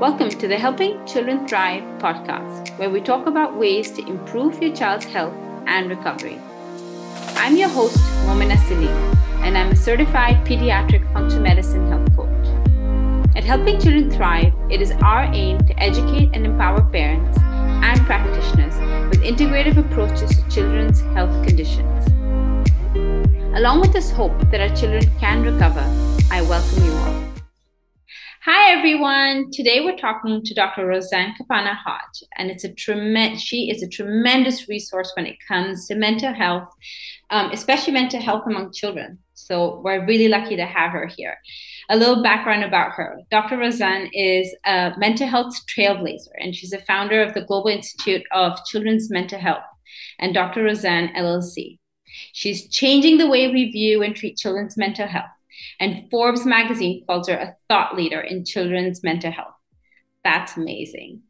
Welcome to the Helping Children Thrive podcast, where we talk about ways to improve your child's health and recovery. I'm your host, Momina Salim, and I'm a certified pediatric functional medicine health coach. At Helping Children Thrive, it is our aim to educate and empower parents and practitioners with integrative approaches to children's health conditions. Along with this hope that our children can recover, I welcome you all. Hi everyone. Today we're talking to Dr. Roseann Capanna Hodge, and it's a tremendous. She is a tremendous resource when it comes to mental health, um, especially mental health among children. So we're really lucky to have her here. A little background about her: Dr. Roseann is a mental health trailblazer, and she's a founder of the Global Institute of Children's Mental Health and Dr. Roseann LLC. She's changing the way we view and treat children's mental health and Forbes magazine calls her a thought leader in children's mental health. That's amazing.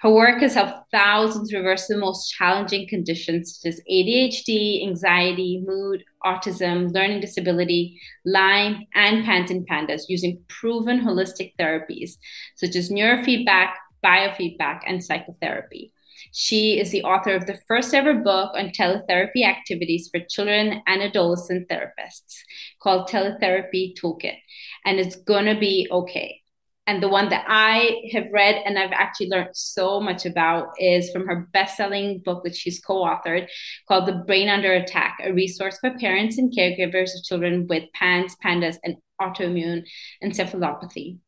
Her work has helped thousands reverse the most challenging conditions such as ADHD, anxiety, mood, autism, learning disability, Lyme, and PANS in pandas using proven holistic therapies such as neurofeedback, biofeedback, and psychotherapy. She is the author of the first ever book on teletherapy activities for children and adolescent therapists called Teletherapy Toolkit. And it's going to be okay. And the one that I have read and I've actually learned so much about is from her best selling book that she's co authored called The Brain Under Attack, a resource for parents and caregivers of children with PANS, PANDAS, and autoimmune encephalopathy.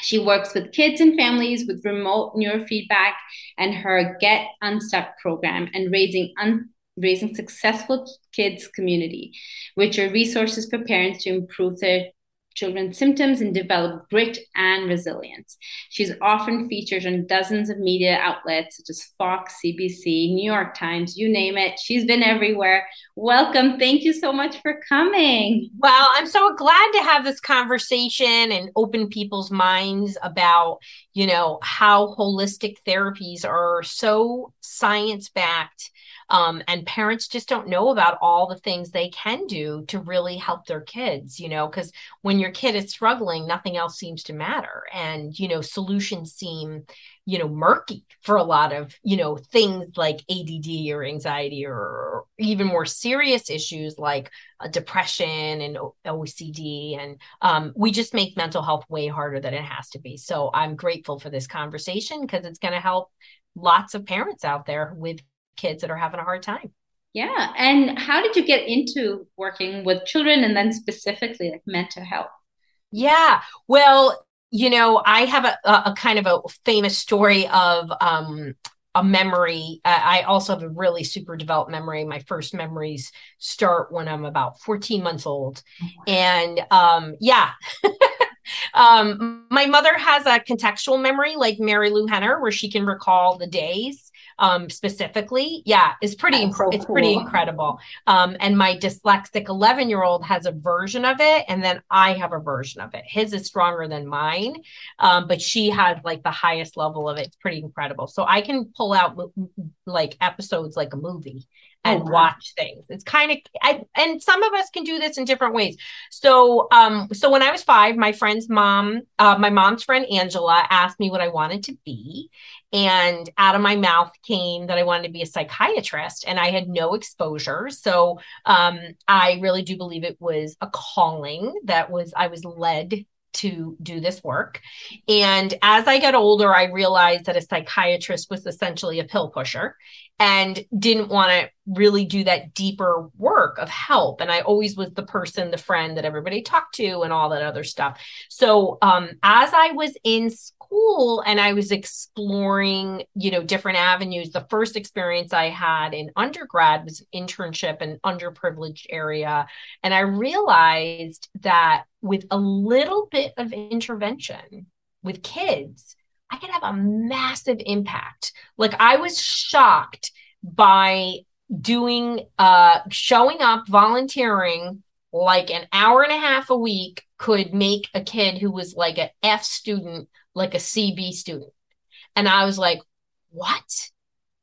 She works with kids and families with remote neurofeedback and her Get Unstuck program and raising un- raising successful kids community, which are resources for parents to improve their children's symptoms and develop grit and resilience. She's often featured on dozens of media outlets such as Fox, CBS, New York Times, you name it. She's been everywhere. Welcome. Thank you so much for coming. Well, I'm so glad to have this conversation and open people's minds about, you know, how holistic therapies are so science backed um, and parents just don't know about all the things they can do to really help their kids, you know, because when your kid is struggling, nothing else seems to matter. And, you know, solutions seem, you know, murky for a lot of, you know, things like ADD or anxiety or even more serious issues like uh, depression and OCD. And um, we just make mental health way harder than it has to be. So I'm grateful for this conversation because it's going to help lots of parents out there with kids that are having a hard time. Yeah. And how did you get into working with children and then specifically like mental health? Yeah. Well, you know, I have a, a kind of a famous story of um, a memory. I also have a really super developed memory. My first memories start when I'm about 14 months old. Oh, and um, yeah. um, my mother has a contextual memory like Marilu Henner, where she can recall the days um, specifically, yeah, it's pretty so it's cool. pretty incredible. Um, and my dyslexic 11 year old has a version of it, and then I have a version of it. His is stronger than mine, um, but she has like the highest level of it. It's pretty incredible. So I can pull out like episodes like a movie and oh, wow. watch things. It's kind of I, and some of us can do this in different ways. So um so when I was 5, my friend's mom, uh my mom's friend Angela asked me what I wanted to be and out of my mouth came that I wanted to be a psychiatrist and I had no exposure. So um I really do believe it was a calling that was I was led to do this work. And as I got older, I realized that a psychiatrist was essentially a pill pusher and didn't want to really do that deeper work of help. And I always was the person, the friend that everybody talked to and all that other stuff. So um, as I was in school and I was exploring, you know, different avenues, the first experience I had in undergrad was internship in underprivileged area. And I realized that with a little bit of intervention with kids, I could have a massive impact. Like I was shocked by doing uh showing up volunteering like an hour and a half a week could make a kid who was like an F student like a CB student. And I was like, what?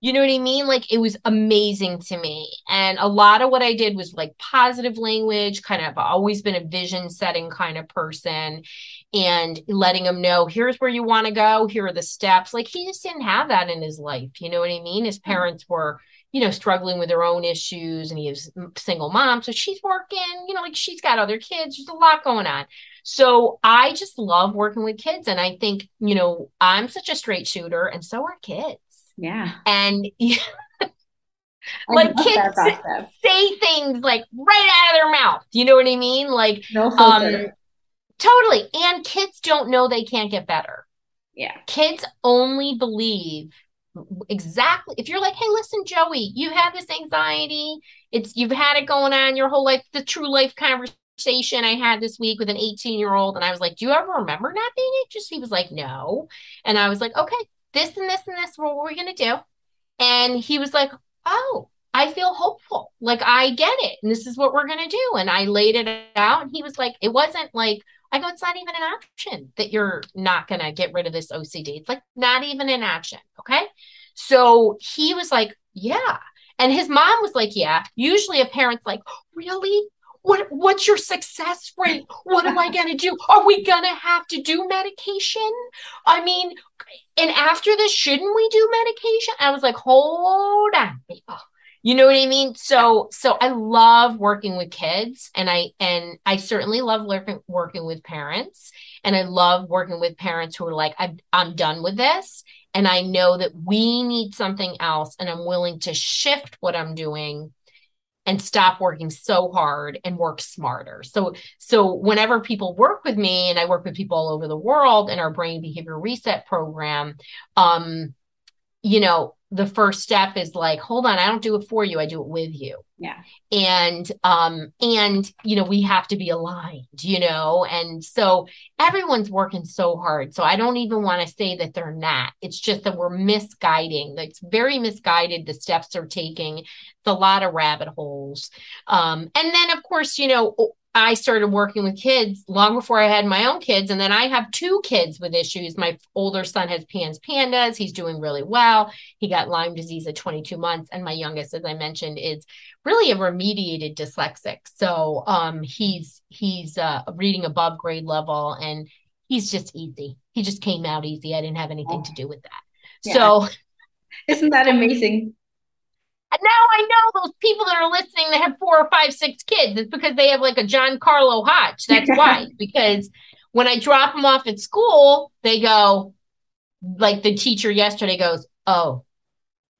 You know what I mean? Like it was amazing to me. And a lot of what I did was like positive language, kind of always been a vision setting kind of person. and letting him know here's where you want to go here are the steps like he just didn't have that in his life you know what i mean his mm-hmm. parents were you know struggling with their own issues and he was single mom so she's working you know like she's got other kids there's a lot going on so i just love working with kids and i think you know i'm such a straight shooter and so are kids. Yeah. And like kids say, say things like right out of their mouth. You know what i mean? Like no um totally. And kids don't know they can't get better. Yeah. Kids only believe exactly if you're like hey listen joey you have this anxiety. It's you've had it going on your whole life the true life conversation i had this week with an 18 year old and i was like do you ever remember not being anxious he was like no and i was like okay this and this and this what we're going to do and he was like oh, I feel hopeful. Like I get it. And this is what we're going to do. And I laid it out. And he was like, it wasn't like, I go, it's not even an option that you're not going to get rid of this OCD. It's like not even an option. Okay. So he was like, yeah. And his mom was like, yeah. Usually a parent's like, really? What what's your success rate? What am I gonna do? Are we gonna have to do medication? I mean, and after this, shouldn't we do medication? I was like, hold on, people. You know what I mean? So so I love working with kids and I and I certainly love working working with parents and I love working with parents who are like I'm I'm done with this and I know that we need something else and I'm willing to shift what I'm doing and stop working so hard and work smarter. So so whenever people work with me and I work with people all over the world in our brain behavior reset program um you know the first step is like hold on i don't do it for you i do it with you. Yeah. And um and you know we have to be aligned you know? And so everyone's working so hard so i don't even want to say that they're not. It's just that we're misguiding. It's very misguided the steps they're taking. It's a lot of rabbit holes. Um and then of course you know I started working with kids long before I had my own kids. And then I have two kids with issues. My older son has PANS pandas. He's doing really well. He got Lyme disease at 22 months. And my youngest, as I mentioned, is really a remediated dyslexic. So um, he's he's uh, reading above grade level and he's just easy. He just came out easy. I didn't have anything to do with that. Yeah. So isn't that amazing? Now I know those people that are listening that have four or five, six kids. It's because they have like a Giancarlo Hodge. That's why. because when I drop them off at school, they go, like the teacher yesterday goes, Oh,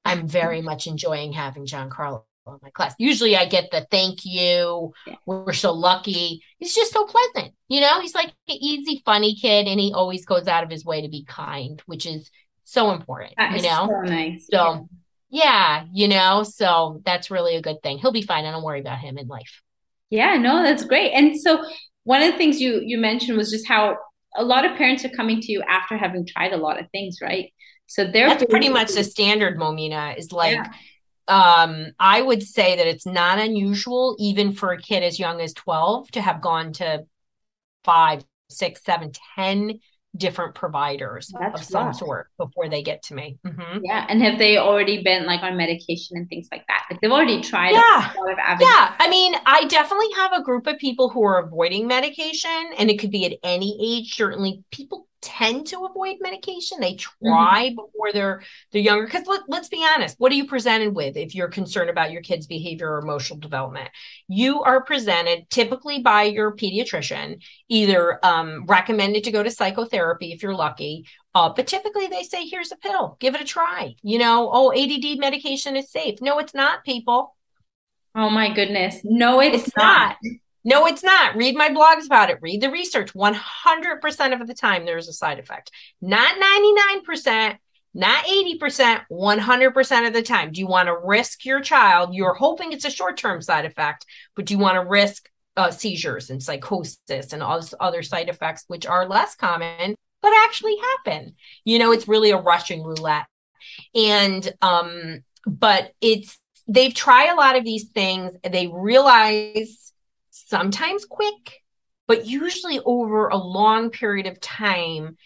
I'm very much enjoying having Giancarlo in my class. Usually I get the thank you. Yeah. We're so lucky. He's just so pleasant. You know, he's like an easy, funny kid, and he always goes out of his way to be kind, which is so important. That you know, so nice. So yeah yeah, you know, so that's really a good thing. He'll be fine. I don't worry about him in life. Yeah, no, that's great. And so one of the things you you mentioned was just how a lot of parents are coming to you after having tried a lot of things, right? So they're that's pretty much the standard, Momina, is like yeah. um I would say that it's not unusual even for a kid as young as 12 to have gone to five, six, seven, ten different providers That's of some sort before they get to me. Mm-hmm. Yeah. And have they already been like on medication and things like that? Like they've already tried yeah. Yeah. I mean, I definitely have a group of people who are avoiding medication and it could be at any age. Certainly people tend to avoid medication. They mm-hmm. try mm-hmm. before they're they're younger. Because let, let's be honest, what are you presented with if you're concerned about your kid's behavior or emotional development? You are presented typically by your pediatrician, either um, recommended to go to psychotherapy if you're lucky. Uh, but typically they say, here's a pill, give it a try. You know, oh, ADD medication is safe. No, it's not, people. Oh my goodness. No, it's, it's not. not. No, it's not. Read my blogs about it. Read the research. 100% of the time, there's a side effect. Not 99%, not 80%, 100% of the time. Do you want to risk your child? You're hoping it's a short term side effect, but do you want to risk uh, seizures and psychosis and all other side effects, which are less common, but actually happen? You know, it's really a Russian roulette. And, um, but it's, they've tried a lot of these things. They realize sometimes quick, but usually over a long period of time,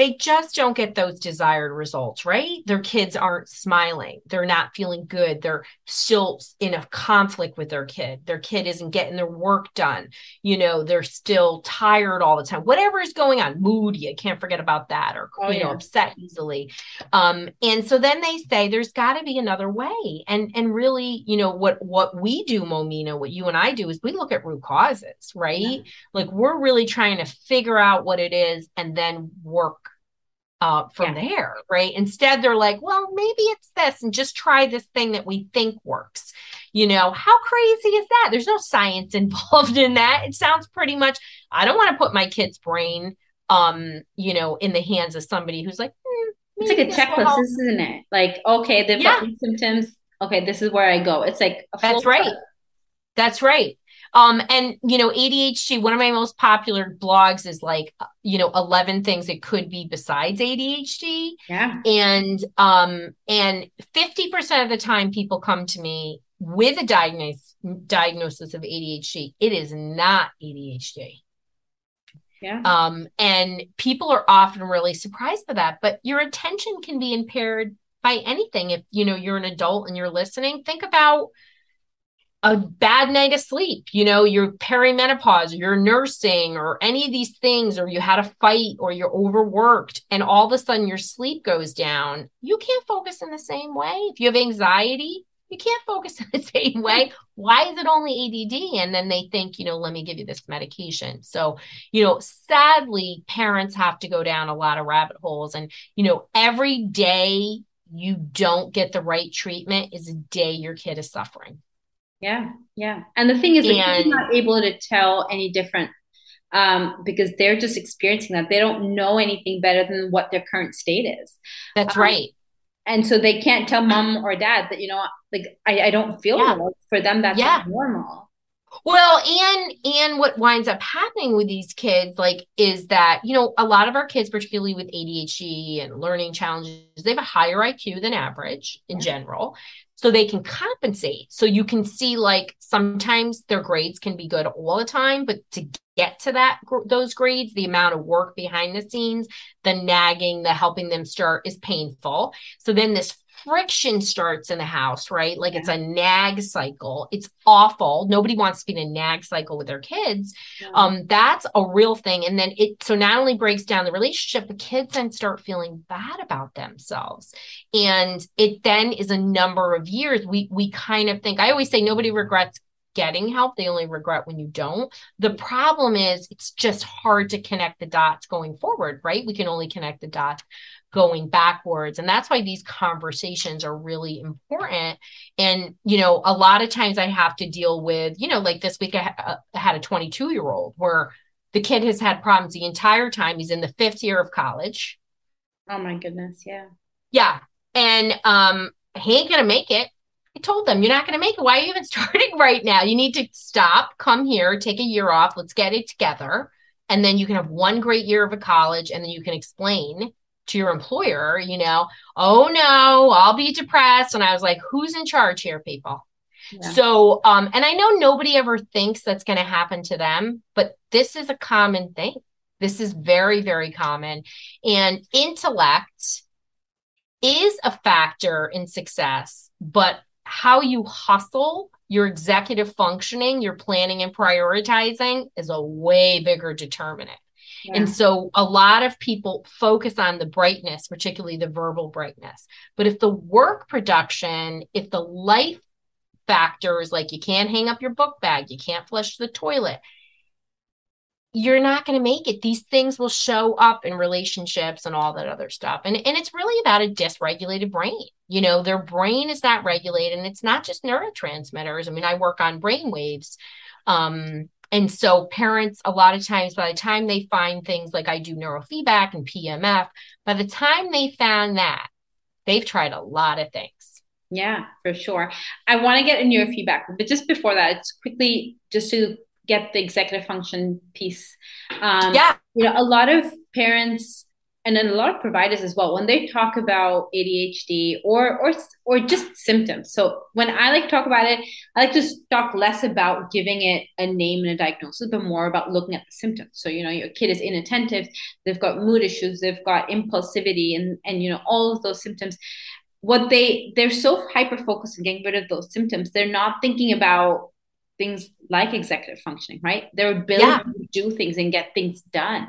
they just don't get those desired results, right? Their kids aren't smiling. They're not feeling good. They're still in a conflict with their kid. Their kid isn't getting their work done. You know, they're still tired all the time. Whatever is going on, moody, I can't forget about that, or, oh, you yeah. know, upset easily. Um, and so then they say there's got to be another way. And, and really, you know, what, what we do, Momina, what you and I do is we look at root causes, right? Yeah. Like we're really trying to figure out what it is and then work uh, from yeah. there, right? Instead, they're like, well, maybe it's this, and just try this thing that we think works. You know, how crazy is that? There's no science involved in that. It sounds pretty much, I don't want to put my kid's brain, um, you know, in the hands of somebody who's like, hmm, it's like a checklist, isn't it? Like, okay, they've yeah. got these symptoms. Okay, this is where I go. It's like that's right. That's right. Um, and you know, ADHD, one of my most popular blogs is like, you know, 11 things it could be besides ADHD. Yeah. And um, and 50% of the time people come to me with a diagnosis diagnosis of ADHD. It is not ADHD. Yeah. Um, and people are often really surprised by that, but your attention can be impaired by anything. If you know you're an adult and you're listening, think about a bad night of sleep, you know, you're perimenopause, you're nursing, or any of these things, or you had a fight, or you're overworked, and all of a sudden your sleep goes down, you can't focus in the same way. If you have anxiety, you can't focus in the same way. Why is it only ADD? And then they think, you know, let me give you this medication. So, you know, sadly, parents have to go down a lot of rabbit holes. And, you know, every day you don't get the right treatment is a day your kid is suffering. Yeah, yeah. And the thing is, they're not able to tell any different um, because they're just experiencing that. They don't know anything better than what their current state is. That's um, right. And so they can't tell mom or dad that, you know, like I, I don't feel yeah. well. For them, that's yeah. normal. Well, and and what winds up happening with these kids, like, is that you know a lot of our kids, particularly with ADHD and learning challenges, they have a higher IQ than average in yeah. general so they can compensate. So you can see like sometimes their grades can be good all the time, but to get to that those grades, the amount of work behind the scenes, the nagging, the helping them start is painful. So then this friction starts in the house, right? Like yeah. it's a nag cycle. It's awful. Nobody wants to be in a nag cycle with their kids. Yeah. Um, that's a real thing. And then it so not only breaks down the relationship, the kids then start feeling bad about themselves. And it then is a number of years. We we kind of think, I always say nobody regrets getting help. They only regret when you don't. The problem is it's just hard to connect the dots going forward, right? We can only connect the dots going backwards and that's why these conversations are really important and you know a lot of times i have to deal with you know like this week i, ha- I had a 22 year old where the kid has had problems the entire time he's in the fifth year of college oh my goodness yeah yeah and um he ain't gonna make it I told them, you're not going to make it. Why are you even starting right now? You need to stop, come here, take a year off. Let's get it together. And then you can have one great year of a college and then you can explain to your employer, you know, oh no, I'll be depressed. And I was like, who's in charge here, people? Yeah. So, um, and I know nobody ever thinks that's going to happen to them, but this is a common thing. This is very, very common. And intellect is a factor in success, but how you hustle, your executive functioning, your planning and prioritizing is a way bigger determinant. And so a lot of people focus on the brightness, particularly the verbal brightness. But if the work production, if the life factors, like you can't hang up your book bag, you can't flush the toilet, you're not going to make it. These things will show up in relationships and all that other stuff. And, and it's really about a dysregulated brain. You know, their brain is not regulated and it's not just neurotransmitters. I mean, I work on brain waves. Um, and so parents, a lot of times, by the time they find things like I do neurofeedback and PMF, by the time they found that, they've tried a lot of things. Yeah, for sure. I want to get in your feedback, but just before that, it's quickly just to get the executive function piece. Um, yeah. You know, a lot of parents and then a lot of providers as well when they talk about ADHD or or or just symptoms. So when I like to talk about it, I like to talk less about giving it a name and a diagnosis, but more about looking at the symptoms. So you know, your kid is inattentive, they've got mood issues, they've got impulsivity, and and you know all of those symptoms. What they they're so hyper focused on getting rid of those symptoms, they're not thinking about things like executive functioning, right? Their ability yeah. to do things and get things done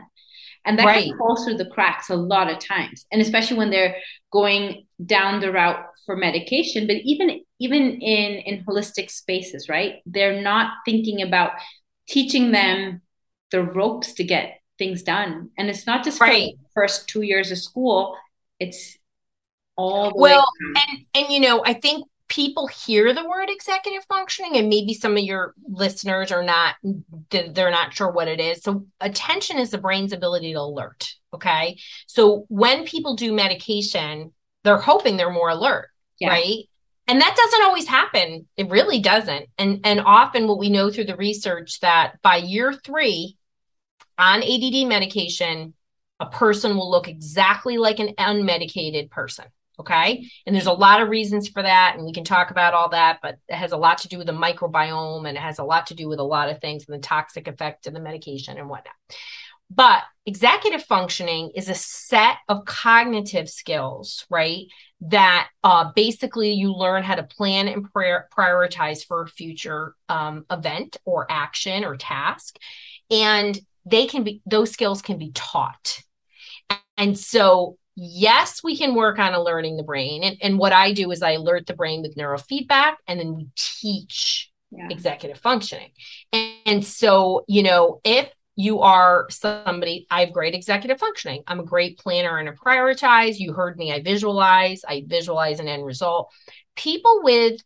and that right. can fall through the cracks a lot of times and especially when they're going down the route for medication but even even in in holistic spaces right they're not thinking about teaching them the ropes to get things done and it's not just right. for first two years of school it's all well and and you know i think people hear the word executive functioning and maybe some of your listeners are not they're not sure what it is. So attention is the brain's ability to alert okay? So when people do medication they're hoping they're more alert yeah. right? And that doesn't always happen. It really doesn't. And and often what we know through the research that by year 3 on ADD medication a person will look exactly like an unmedicated person Okay. And there's a lot of reasons for that. And we can talk about all that, but it has a lot to do with the microbiome and it has a lot to do with a lot of things and the toxic effect of the medication and whatnot. But executive functioning is a set of cognitive skills, right? That uh, basically you learn how to plan and prioritize for a future um, event or action or task. And they can be, those skills can be taught. And so yes, we can work on alerting the brain. And, and what I do is I alert the brain with neurofeedback and then we teach yeah. executive functioning. And, and so, you know, if you are somebody, I have great executive functioning. I'm a great planner and a prioritize. You heard me, I visualize, I visualize an end result. People with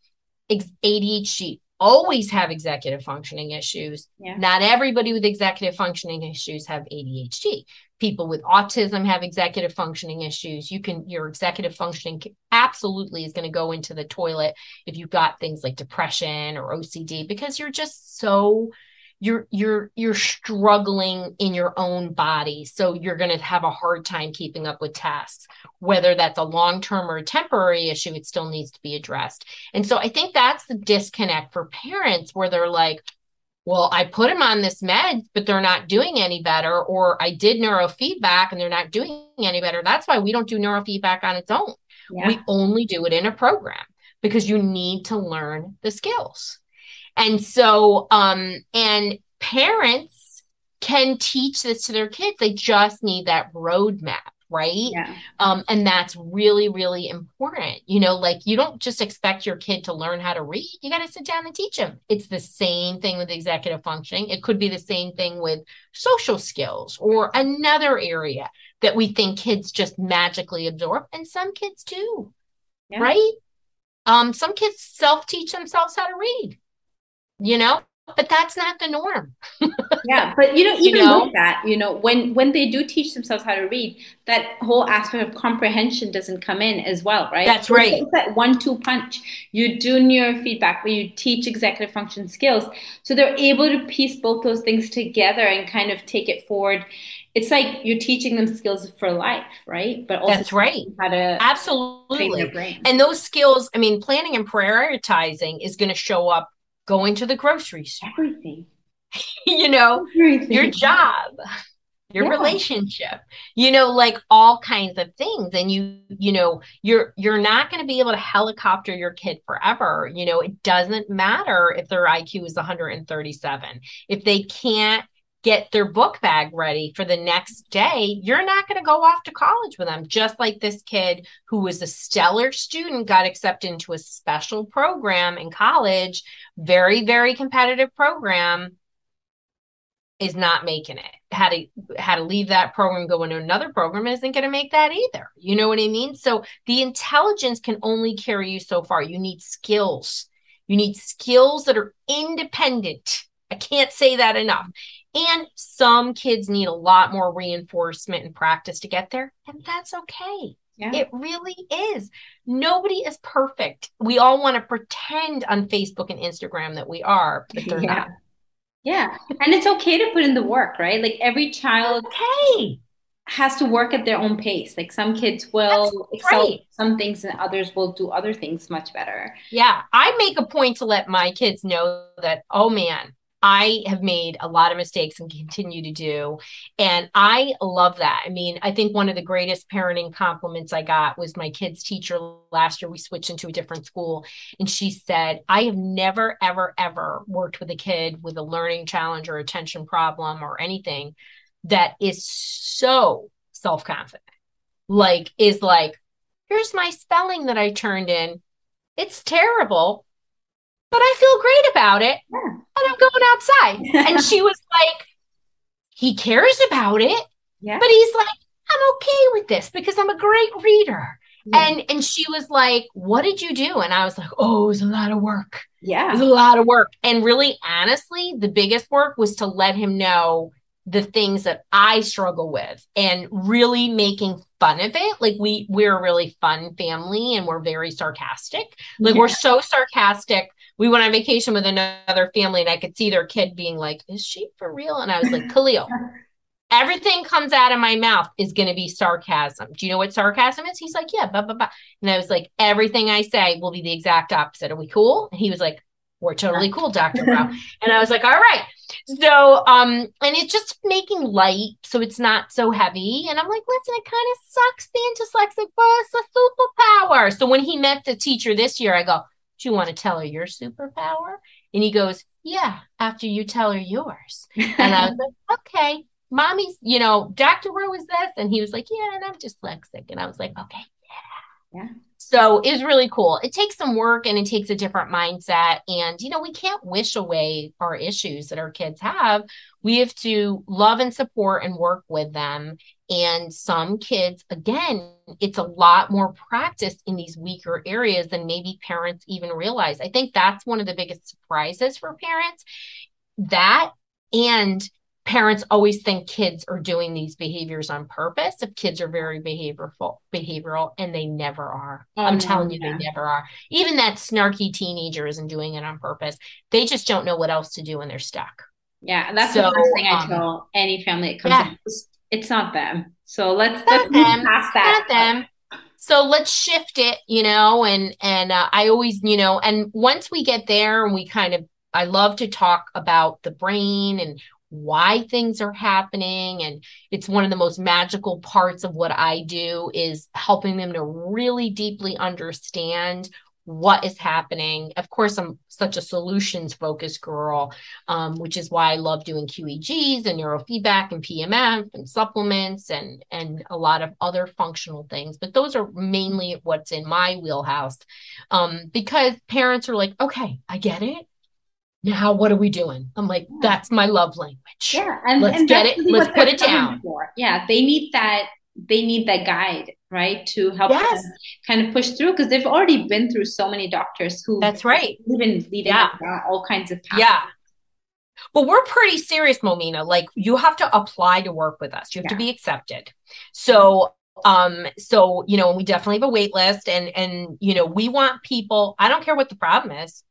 ADHD always have executive functioning issues. Yeah. Not everybody with executive functioning issues have ADHD people with autism have executive functioning issues you can your executive functioning absolutely is going to go into the toilet if you've got things like depression or OCD because you're just so you're you're you're struggling in your own body so you're going to have a hard time keeping up with tasks whether that's a long-term or a temporary issue it still needs to be addressed and so i think that's the disconnect for parents where they're like well, I put them on this med, but they're not doing any better, or I did neurofeedback and they're not doing any better. That's why we don't do neurofeedback on its own. Yeah. We only do it in a program because you need to learn the skills. And so, um, and parents can teach this to their kids. They just need that roadmap right? Yeah. um and that's really really important. You know like you don't just expect your kid to learn how to read. You got to sit down and teach them it's the same thing with executive functioning. It could be the same thing with social skills or another area that we think kids just magically absorb and some kids do yeah. right? Um some kids self teach themselves how to read you know but that's not the norm yeah but you know even you know? with that you know when when they do teach themselves how to read that whole aspect of comprehension doesn't come in as well right that's right it's that one-two punch you do neurofeedback where you teach executive function skills so they're able to piece both those things together and kind of take it forward it's like you're teaching them skills for life, right? But also that's right. How to absolutely and those skills. I mean, planning and prioritizing is going to show up going to the grocery store, everything, you know, everything. your job, your yeah. relationship, you know, like all kinds of things. And you, you know, you're you're not going to be able to helicopter your kid forever. You know, it doesn't matter if their IQ is 137. If they can't get their book bag ready for the next day, you're not going to go off to college with them. Just like this kid who was a stellar student got accepted into a special program in college, very, very competitive program, is not making it. Had to had to leave that program, go into another program, isn't going to make that either. You know what I mean? So the intelligence can only carry you so far. You need skills. You need skills that are independent. I can't say that enough. And some kids need a lot more reinforcement and practice to get there, and that's okay. Yeah. It really is. Nobody is perfect. We all want to pretend on Facebook and Instagram that we are, but they're yeah. not. Yeah. And it's okay to put in the work, right? Like every child okay. has to work at their own pace. Like some kids will excel some things and others will do other things much better. Yeah. I make a point to let my kids know that, oh man, I have made a lot of mistakes and continue to do. And I love that. I mean, I think one of the greatest parenting compliments I got was my kid's teacher last year. We switched into a different school. And she said, I have never, ever, ever worked with a kid with a learning challenge or attention problem or anything that is so self confident. Like, is like, here's my spelling that I turned in. It's terrible, but I feel great about it. Yeah. And I'm going outside. and she was like, he cares about it. Yeah. But he's like, I'm okay with this because I'm a great reader. Yeah. And and she was like, "What did you do?" And I was like, "Oh, it was a lot of work. Yeah, it was a lot of work." And really, honestly, the biggest work was to let him know the things that I struggle with and really making fun of it. Like we we're a really fun family and we're very sarcastic. Like yeah. we're so sarcastic. We went on vacation with another family and I could see their kid being like, "Is she for real?" And I was like, "Khalil, everything comes out of my mouth is going to be sarcasm. Do you know what sarcasm is?" He's like, "Yeah, blah blah blah." And I was like, "Everything I say will be the exact opposite. Are we cool?" And he was like, we're totally cool, Dr. Brown. and I was like, all right. So, um, and it's just making light so it's not so heavy. And I'm like, listen, it kind of sucks being dyslexic, but it's a superpower. So when he met the teacher this year, I go, do you want to tell her your superpower? And he goes, yeah, after you tell her yours. And I was like, okay, mommy's, you know, Dr. Rowe is this. And he was like, yeah, and I'm dyslexic. And I was like, okay, yeah. Yeah. So it was really cool. It takes some work and it takes a different mindset. And, you know, we can't wish away our issues that our kids have. We have to love and support and work with them. And some kids, again, it's a lot more practice in these weaker areas than maybe parents even realize. I think that's one of the biggest surprises for parents. That and parents always think kids are doing these behaviors on purpose if kids are very behaviorful behavioral and they never are oh, i'm telling you yeah. they never are even that snarky teenager isn't doing it on purpose they just don't know what else to do when they're stuck yeah that's so, the first thing i um, tell any family that comes yeah. It's not them. So let's let's them. past that. Them. So let's shift it you know and and uh, i always you know and once we get there and we kind of I love to talk about the brain and why things are happening. And it's one of the most magical parts of what I do is helping them to really deeply understand what is happening. Of course, I'm such a solutions focused girl, um, which is why I love doing QEEGs and neurofeedback and PMF and supplements and and a lot of other functional things. But those are mainly what's in my wheelhouse, um, because parents are like, okay, I get it. Now what are we doing? I'm like that's my love language. Yeah and let's and get it. let's put it down. for. yeah they need that they need that guide right to help yes. them kind of push through because they've already been through so many doctors who that's right even leading yeah. all kinds of paths. yeah well we're pretty serious momina like you have to apply to work with us you have yeah. to be accepted so um so you know we definitely have a wait list and and you know we want people i don't care what the problem is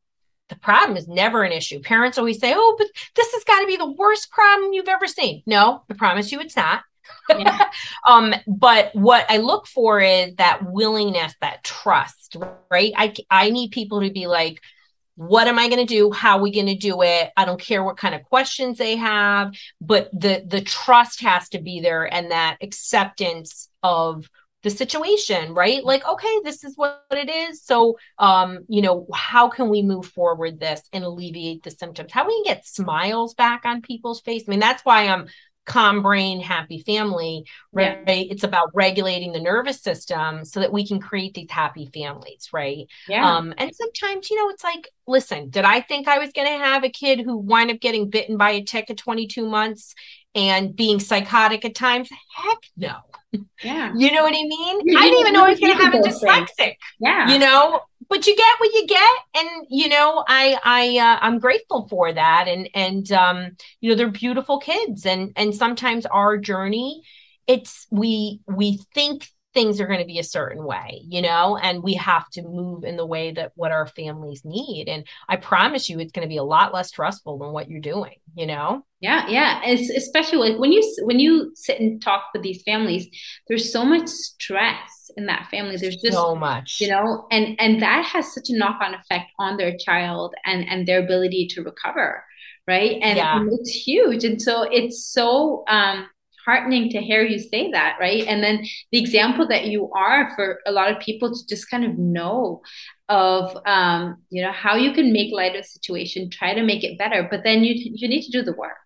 the problem is never an issue. Parents always say, "Oh, but this has got to be the worst problem you've ever seen." No, I promise you, it's not. Yeah. um, but what I look for is that willingness, that trust, right? I I need people to be like, what am I going to do? How are we going to do it? I don't care what kind of questions they have, but the the trust has to be there and that acceptance of the situation right like okay this is what it is so um you know how can we move forward this and alleviate the symptoms how we can get smiles back on people's face i mean that's why i'm calm brain happy family right yeah. it's about regulating the nervous system so that we can create these happy families right yeah um and sometimes you know it's like listen did i think i was going to have a kid who wind up getting bitten by a tick at 22 months and being psychotic at times heck no yeah. You know what I mean? I didn't even know I was going to have a dyslexic. Yeah. You know, but you get what you get. And, you know, I, I, uh, I'm grateful for that. And, and, um, you know, they're beautiful kids. And, and sometimes our journey, it's, we, we think things are going to be a certain way, you know, and we have to move in the way that what our families need. And I promise you, it's going to be a lot less stressful than what you're doing, you know? Yeah, yeah. It's especially like when you when you sit and talk with these families, there's so much stress in that family. There's just so much, you know, and and that has such a knock on effect on their child and and their ability to recover, right? And, yeah. and it's huge. And so it's so um heartening to hear you say that, right? And then the example that you are for a lot of people to just kind of know of um, you know how you can make light of a situation, try to make it better, but then you you need to do the work.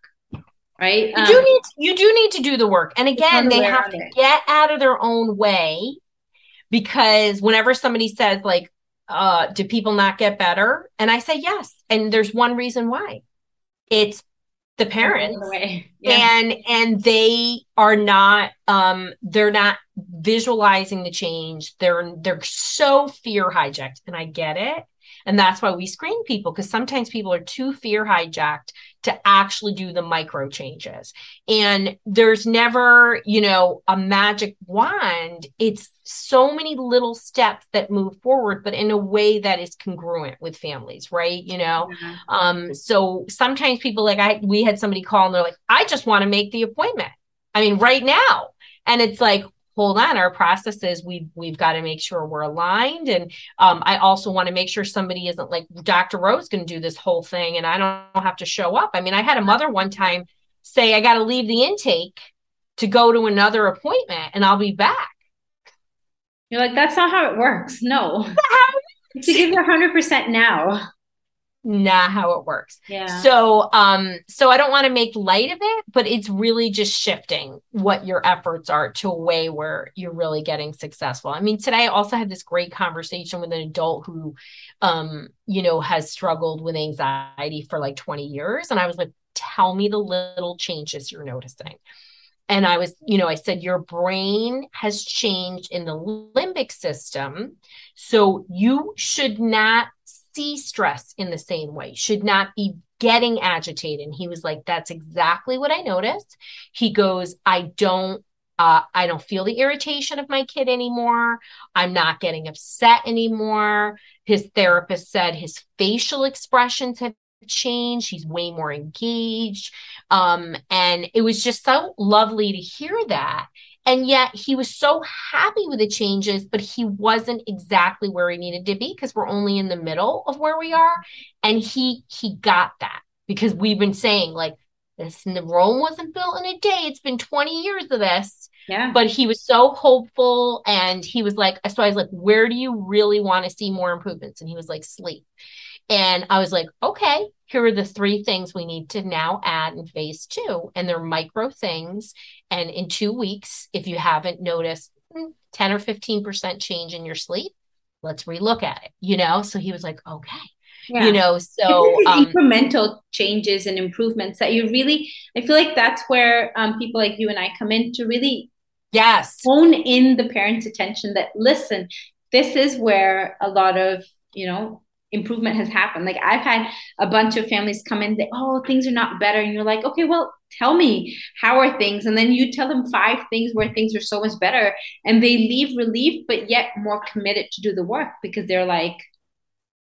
Right. You um, do need to, you do need to do the work. And again, they have to get out of their own way because whenever somebody says like uh do people not get better? And I say yes. And there's one reason why. It's the parents yeah. and and they are not um they're not visualizing the change. They're they're so fear hijacked and i get it and that's why we screen people because sometimes people are too fear hijacked to actually do the micro changes. And there's never, you know, a magic wand. It's so many little steps that move forward, but in a way that is congruent with families, right? You know, mm-hmm. um, so sometimes people like I, we had somebody call and they're like, I just want to make the appointment. I mean, right now. And it's like, hold on our processes we've we've got to make sure we're aligned. And um, i also want to make sure somebody isn't like dr rose going to do this whole thing and i don't have to show up. I mean i had a mother one time say i got to leave the intake to go to another appointment and i'll be back. You're like that's not how it works. No. To give you 100% now not how it works. Yeah. So um so I don't want to make light of it, but it's really just shifting what your efforts are to a way where you're really getting successful. I mean, today I also had this great conversation with an adult who um you know has struggled with anxiety for like 20 years and I was like tell me the little changes you're noticing. And I was, you know, I said, your brain has changed in the limbic system. So you should not see stress in the same way, should not be getting agitated. And he was like, That's exactly what I noticed. He goes, I don't. Uh, I don't feel the irritation of my kid anymore. I'm not getting upset anymore. His therapist said his facial expressions have changed. He's way more engaged. Um, and it was just so lovely to hear that. And yet he was so happy with the changes, but he wasn't exactly where he needed to be because we're only in the middle of where we are. And he he got that because we've been saying like this the Rome wasn't built in a day. It's been 20 years of this. Yeah. But he was so hopeful and he was like, so I was like, where do you really want to see more improvements? And he was like, sleep. And I was like, okay, here are the three things we need to now add in phase two. And they're micro things. And in two weeks, if you haven't noticed hmm, 10 or 15% change in your sleep, let's relook at it, you know? So he was like, okay. Yeah. You know, so um, incremental changes and improvements that you really, I feel like that's where um, people like you and I come in to really yes hone in the parents' attention that listen, this is where a lot of you know improvement has happened. Like I've had a bunch of families come in that, oh, things are not better. And you're like, okay, well, tell me how are things? And then you tell them five things where things are so much better. And they leave relieved, but yet more committed to do the work because they're like,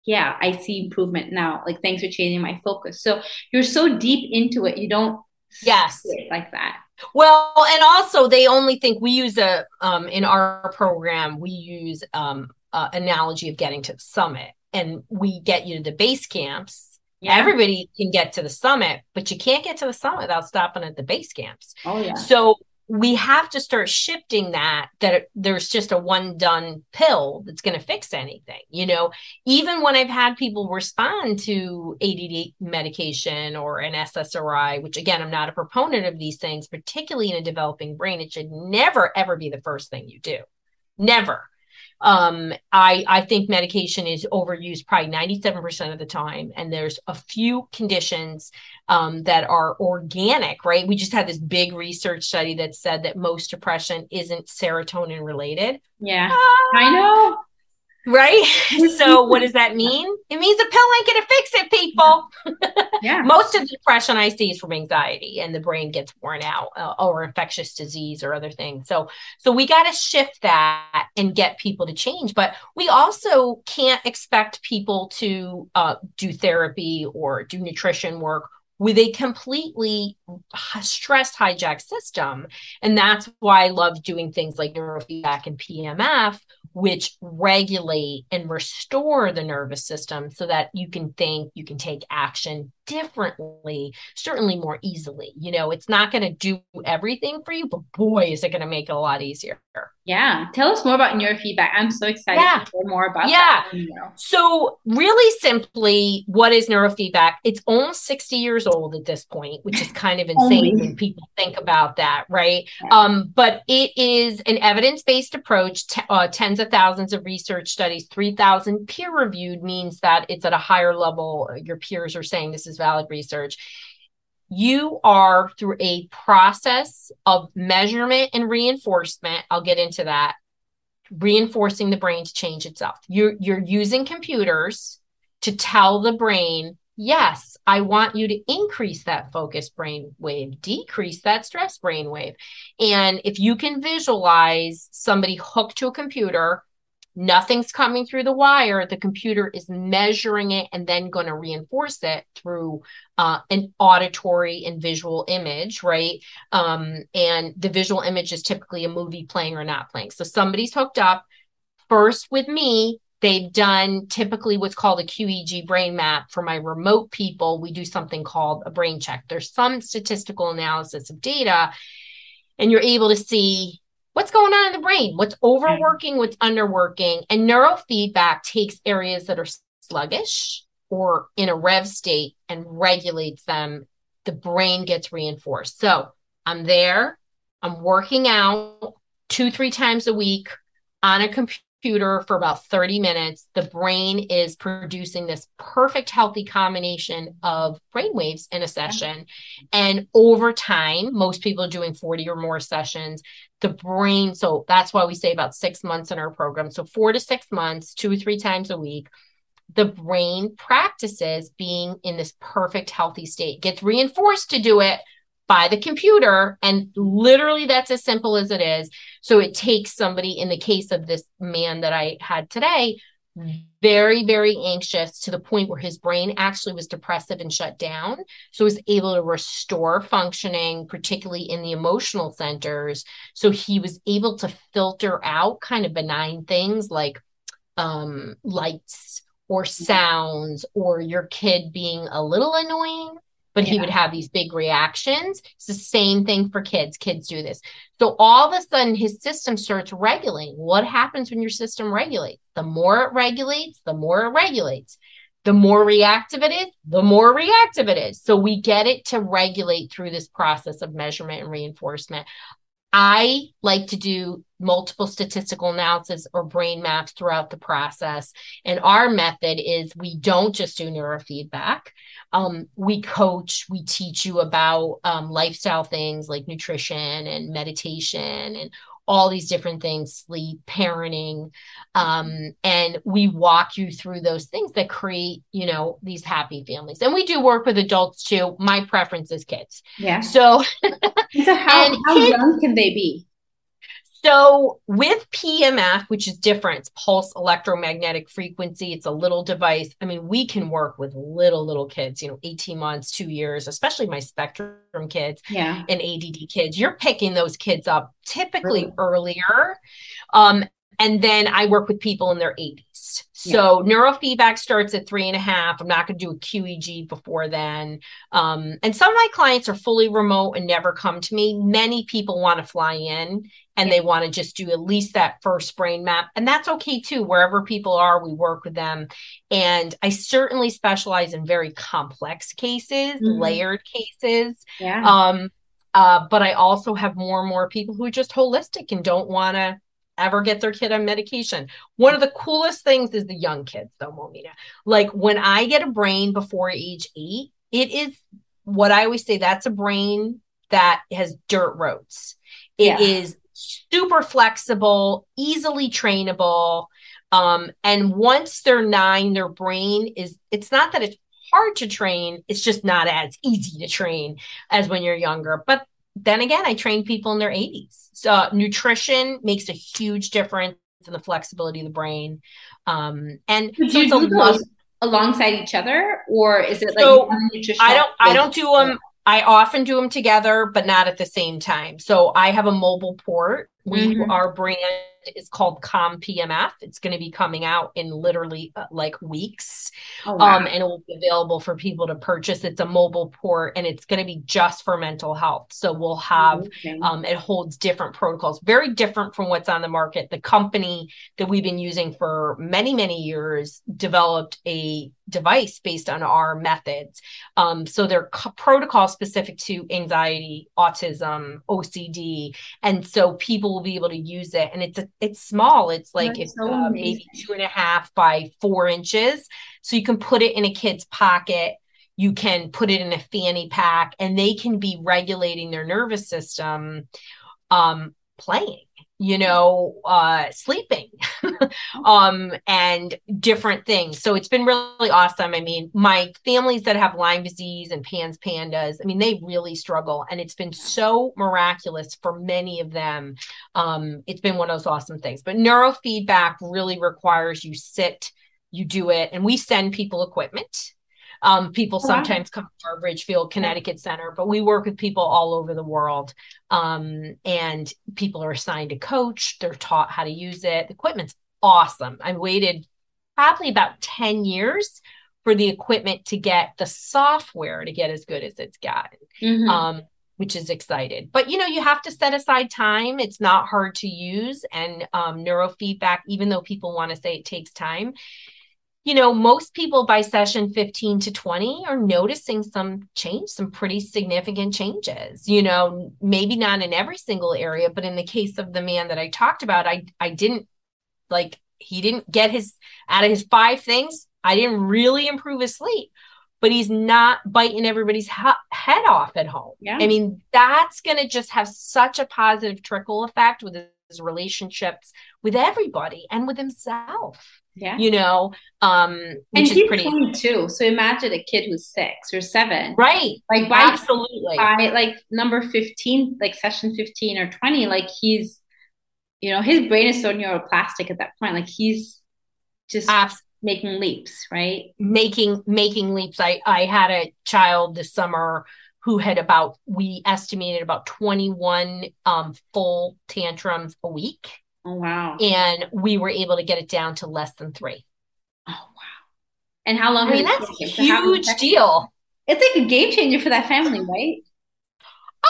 yeah, I see improvement now. Like thanks for changing my focus. So you're so deep into it, you don't yes like that. Well, and also they only think we use a um in our program, we use um uh, analogy of getting to the summit and we get you to the base camps yeah. everybody can get to the summit but you can't get to the summit without stopping at the base camps. Oh yeah. So we have to start shifting that that there's just a one done pill that's going to fix anything you know? Even when i've had people respond to ADD medication or an ssri which again i'm not a proponent of these things particularly in a developing brain it should never ever be the first thing you do. Never um, I I think medication is overused probably 97% of the time. And there's a few conditions um, that are organic, right? We just had this big research study that said that most depression isn't serotonin related. Yeah. Ah! I know. Right. so what does that mean? It means a pill ain't gonna fix it, people. Yeah. Most of the depression I see is from anxiety and the brain gets worn out uh, or infectious disease or other things. So so we got to shift that and get people to change. But we also can't expect people to uh, do therapy or do nutrition work with a completely stressed hijack system. And that's why I love doing things like neurofeedback and PMF, which regulate and restore the nervous system so that you can think, you can take action differently, certainly more easily. You know, it's not going to do everything for you, but boy, is it going to make it a lot easier. Yeah. Tell us more about neurofeedback. I'm so excited yeah. to hear more about yeah. that. So, really simply, what is neurofeedback? It's almost 60 years old at this point, which is kind of insane when people think about that, right? Yeah. Um, but it is an evidence based approach, t- uh, tens of thousands of research studies, 3,000 peer reviewed means that it's at a higher level. Your peers are saying this is is valid research you are through a process of measurement and reinforcement i'll get into that reinforcing the brain to change itself. You're you're using computers to tell the brain yes i want you to increase that focus brain wave decrease that stress brain wave. And if you can visualize somebody hooked to a computer nothing's coming through the wire. The computer is measuring it and then going to reinforce it through uh, an auditory and visual image right? Um, and the visual image is typically a movie playing or not playing. So somebody's hooked up. First with me they've done typically what's called a QEEG brain map. For my remote people we do something called a brain check. There's some statistical analysis of data and you're able to see what's going on in the brain, what's mm. overworking, what's underworking. And neurofeedback takes areas that are sluggish or in a rev state and regulates them. The brain gets reinforced. So I'm there, I'm working out two, three times a week on a computer computer for about 30 minutes, the brain is producing this perfect healthy combination of brain waves in a session. And over time, most people are doing 40 or more sessions. The brain, so that's why we say about six months in our program. So four to six months, two or three times a week the brain practices being in this perfect healthy state gets reinforced to do it by the computer. And literally, that's as simple as it is. So it takes somebody, in the case of this man that I had today, very, very anxious to the point where his brain actually was depressive and shut down. So was able to restore functioning, particularly in the emotional centers. So he was able to filter out kind of benign things like um, lights or mm-hmm. sounds or your kid being a little annoying but yeah. he would have these big reactions. It's the same thing for kids. Kids do this. So all of a sudden, his system starts regulating. What happens when your system regulates? The more it regulates, the more it regulates. The more reactive it is, the more reactive it is. So we get it to regulate through this process of measurement and reinforcement. I like to do multiple statistical analysis or brain maps throughout the process. And our method is we don't just do neurofeedback. Um, we coach, we teach you about um, lifestyle things like nutrition and meditation and all these different things sleep parenting um, and we walk you through those things that create you know these happy families. And we do work with adults too. My preference is kids. Yeah. So so how, how kids, young can they be so with PEMF, which is different, it's pulse electromagnetic frequency. It's a little device. I mean, we can work with little, little kids, you know, 18 months, two years, especially my spectrum kids yeah. and ADD kids. You're picking those kids up typically really? earlier. Um, and then I work with people in their 80s. So yeah. neurofeedback starts at three and a half. I'm not going to do a QEEG before then. Um, and some of my clients are fully remote and never come to me. Many people want to fly in and they want to just do at least that first brain map. And that's okay too. Wherever people are, we work with them. And I certainly specialize in very complex cases, mm-hmm. layered cases. Yeah. Um, uh, but I also have more and more people who are just holistic and don't want to ever get their kid on medication. One of the coolest things is the young kids, though, Momina. Like when I get a brain before age eight, it is what I always say that's a brain that has dirt roads. It yeah. is super flexible, easily trainable. Um, and once they're nine, their brain is, it's not that it's hard to train, it's just not as easy to train as when you're younger. But then again, I train people in their 80s. So nutrition makes a huge difference in the flexibility of the brain. Um, and so you do those alongside each other, or is it like so I don't I don't do them. I often do them together, but not at the same time. So I have a mobile port. We mm-hmm. our brand is called Calm PEMF. It's going to be coming out in literally uh, like weeks. Oh, wow. Um, and it will be available for people to purchase. It's a mobile port and it's going to be just for mental health. So we'll have, okay. um, it holds different protocols, very different from what's on the market. The company that we've been using for many, many years developed a device based on our methods. Um, so they're co- protocol specific to anxiety, autism, OCD. And so people will be able to use it. And it's a, it's small. It's like it's so uh, maybe two and a half by four inches. So you can put it in a kid's pocket. You can put it in a fanny pack and they can be regulating their nervous system um, playing you know uh sleeping um and different things. So it's been really awesome. I mean my families that have Lyme disease and PANS PANDAS i mean they really struggle and it's been so miraculous for many of them. Um it's been one of those awesome things. But neurofeedback really requires you sit you do it and we send people equipment um, people oh, sometimes come to our Ridgefield, Connecticut Center, but we work with people all over the world. Um, and people are assigned a coach, they're taught how to use it. The equipment's awesome. I waited probably about 10 years for the equipment to get the software to get as good as it's gotten. Mm-hmm. Um, which is excited. But you know, you have to set aside time. It's not hard to use. And um, neurofeedback, even though people want to say it takes time, you know, most people by session 15 to 20 are noticing some change, some pretty significant changes. You know, maybe not in every single area, but in the case of the man that I talked about, I I didn't like he didn't get his out of his five things, I didn't really improve his sleep. But he's not biting everybody's ha- head off at home. Yeah. I mean, that's going to just have such a positive trickle effect with his relationships with everybody and with himself. Yeah. You know, um, and he's pretty 22. So imagine a kid who's six or seven. Right. Like by, absolutely by like number 15, like session 15 or 20, like he's, you know, his brain is so neuroplastic at that point. Like he's just Absolutely. making leaps, right? Making making leaps. I I had a child this summer who had about we estimated about 21 um, full tantrums a week Oh, wow. And we were able to get it down to less than three. Oh, wow. And how long? I mean, that's a huge deal. It's like a game changer for that family, right?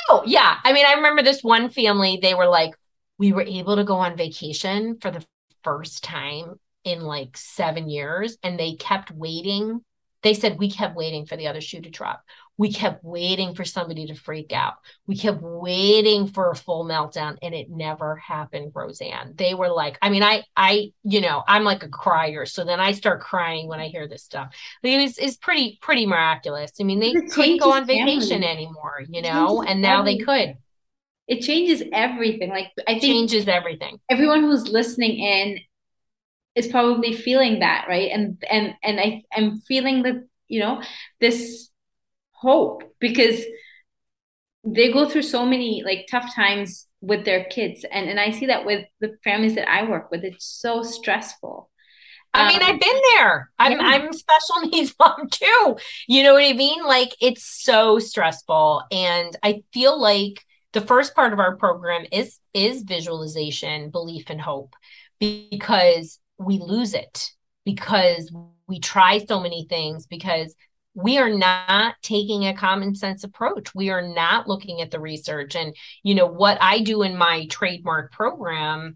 Oh, yeah. I mean, I remember this one family, they were like, we were able to go on vacation for the first time in like seven years, and they kept waiting. They said, we kept waiting for the other shoe to drop we kept waiting for somebody to freak out. We kept waiting for a full meltdown and it never happened, Roseann. They were like, I mean, I, I, you know, I'm like a crier. So then I start crying when I hear this stuff. It was, it's pretty, pretty miraculous. I mean, they couldn't go on vacation family. anymore, you know, and now they could. It changes everything. Like I think changes everything. Everyone who's listening in is probably feeling that, right? And and and I, I'm feeling that, you know, this hope because they go through so many like tough times with their kids and and I see that with the families that I work with it's so stressful I mean, um, I've been there. I'm yeah. I'm special needs mom too. You know what I mean? Like it's so stressful. And I feel like the first part of our program is is visualization, belief and hope because we lose it because we try so many things because we are not taking a common sense approach. We are not looking at the research. And, you know, what I do in my trademark program,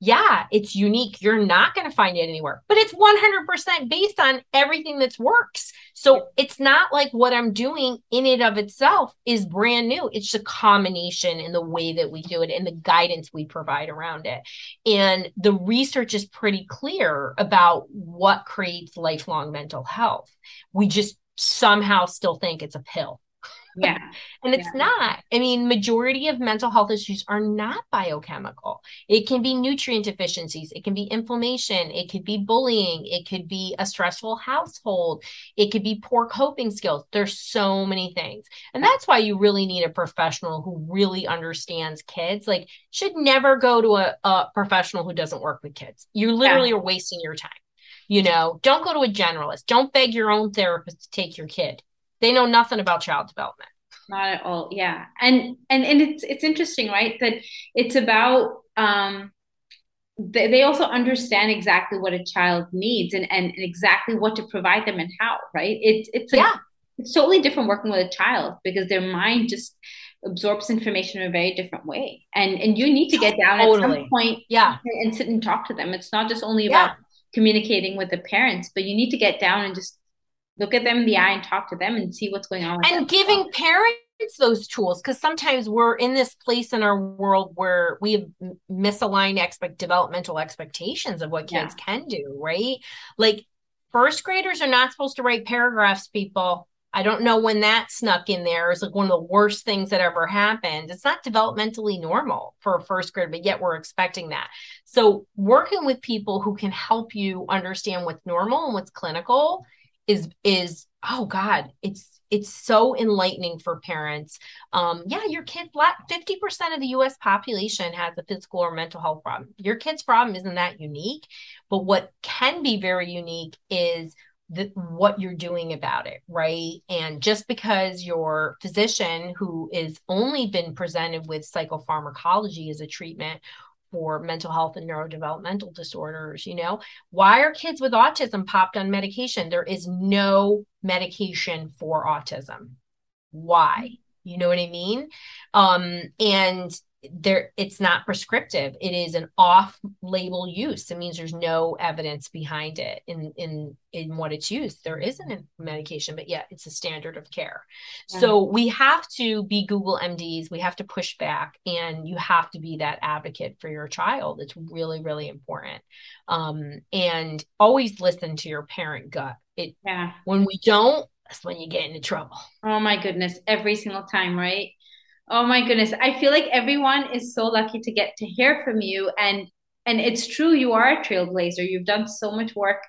yeah, it's unique. You're not going to find it anywhere, but it's 100% based on everything that's works. So it's not like what I'm doing in it of itself is brand new. It's a combination in the way that we do it and the guidance we provide around it. And the research is pretty clear about what creates lifelong mental health. We just somehow still think it's a pill. Yeah. and it's yeah. not. I mean, majority of mental health issues are not biochemical. It can be nutrient deficiencies, it can be inflammation, it could be bullying, it could be a stressful household, it could be poor coping skills. There's so many things. And that's why you really need a professional who really understands kids. Like should never go to a, a professional who doesn't work with kids. You literally yeah. are wasting your time. You know, don't go to a generalist. Don't beg your own therapist to take your kid. They know nothing about child development. Not at all. Yeah. And and and it's it's interesting, right? That it's about um they, they also understand exactly what a child needs and, and, and exactly what to provide them and how, right? It's it's a, yeah. it's totally different working with a child because their mind just absorbs information in a very different way. And and you need to get down totally. at some point yeah. and sit and talk to them. It's not just only about yeah communicating with the parents, but you need to get down and just look at them in the eye and talk to them and see what's going on. and giving parents those tools because sometimes we're in this place in our world where we have misaligned expect developmental expectations of what kids yeah. can do, right? Like first graders are not supposed to write paragraphs, people. I don't know when that snuck in there. It's like one of the worst things that ever happened. It's not developmentally normal for a first grade, but yet we're expecting that. So working with people who can help you understand what's normal and what's clinical is is oh god, it's it's so enlightening for parents. Um, yeah, your kids, 50% of the US population has a physical or mental health problem. Your kid's problem isn't that unique, but what can be very unique is the, what you're doing about it, right? And just because your physician, who is only been presented with psychopharmacology as a treatment for mental health and neurodevelopmental disorders, you know, why are kids with autism popped on medication? There is no medication for autism. Why? You know what I mean? Um, and there it's not prescriptive. It is an off label use. It means there's no evidence behind it. In in in what it's used there isn't a medication but yet it's a standard of care. Yeah. so we have to be google mds we have to push back and you have to be that advocate for your child. It's really really important. Um and always listen to your parent gut. It yeah. when we don't that's when you get into trouble. Oh my goodness. Every single time right Oh my goodness. I feel like everyone is so lucky to get to hear from you. And and it's true you are a trailblazer. You've done so much work.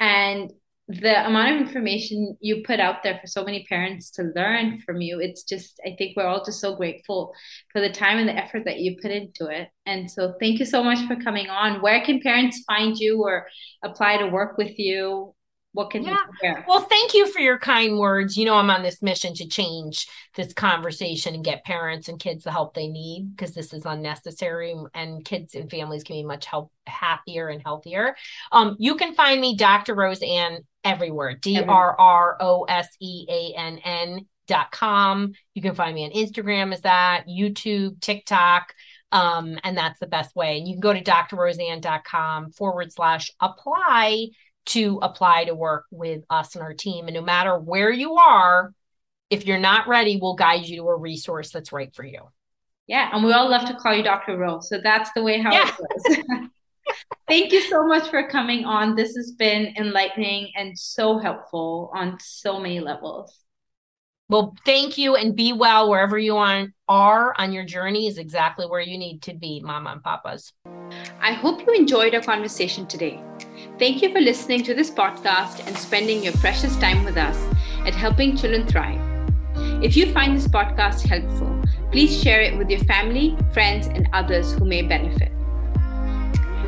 And the amount of information you put out there for so many parents to learn from you it's just i think we're all just so grateful for the time and the effort that you put into it. And so thank you so much for coming on. Where can parents find you or apply to work with you what can yeah. you Well, thank you for your kind words. You know, I'm on this mission to change this conversation and get parents and kids the help they need because this is unnecessary and kids and families can be much help happier and healthier. Um, you can find me, Dr. Roseann, everywhere. D R R O S E A N N dot com. You can find me on Instagram as that, YouTube, TikTok. Um, and that's the best way. And you can go to drroseann.com forward slash apply to apply to work with us and our team. And no matter where you are, if you're not ready, we'll guide you to a resource that's right for you. Yeah. And we all love to call you Dr. Rose. So that's the way how yeah. it goes. Thank you so much for coming on. This has been enlightening and so helpful on so many levels. Well, thank you and be well wherever you are on your journey is exactly where you need to be, mama and papas. I hope you enjoyed our conversation today. Thank you for listening to this podcast and spending your precious time with us at Helping Children Thrive. If you find this podcast helpful, please share it with your family, friends, and others who may benefit.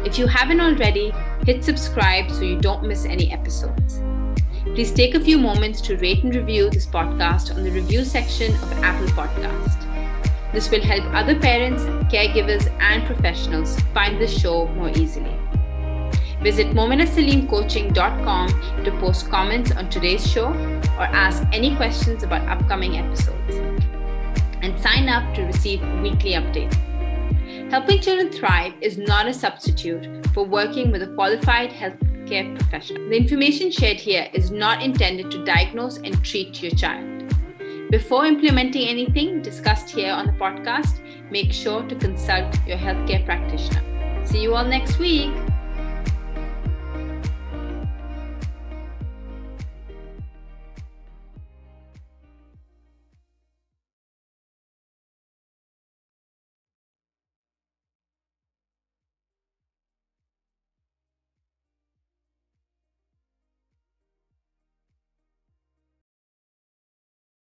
If you haven't already, hit subscribe so you don't miss any episodes. Please take a few moments to rate and review this podcast on the review section of Apple Podcast. This will help other parents, caregivers, and professionals find this show more easily. Visit mominasalimcoaching.com to post comments on today's show or ask any questions about upcoming episodes. And sign up to receive weekly updates. Helping Children Thrive is not a substitute for working with a qualified healthcare professional. The information shared here is not intended to diagnose and treat your child. Before implementing anything discussed here on the podcast, make sure to consult your healthcare practitioner. See you all next week.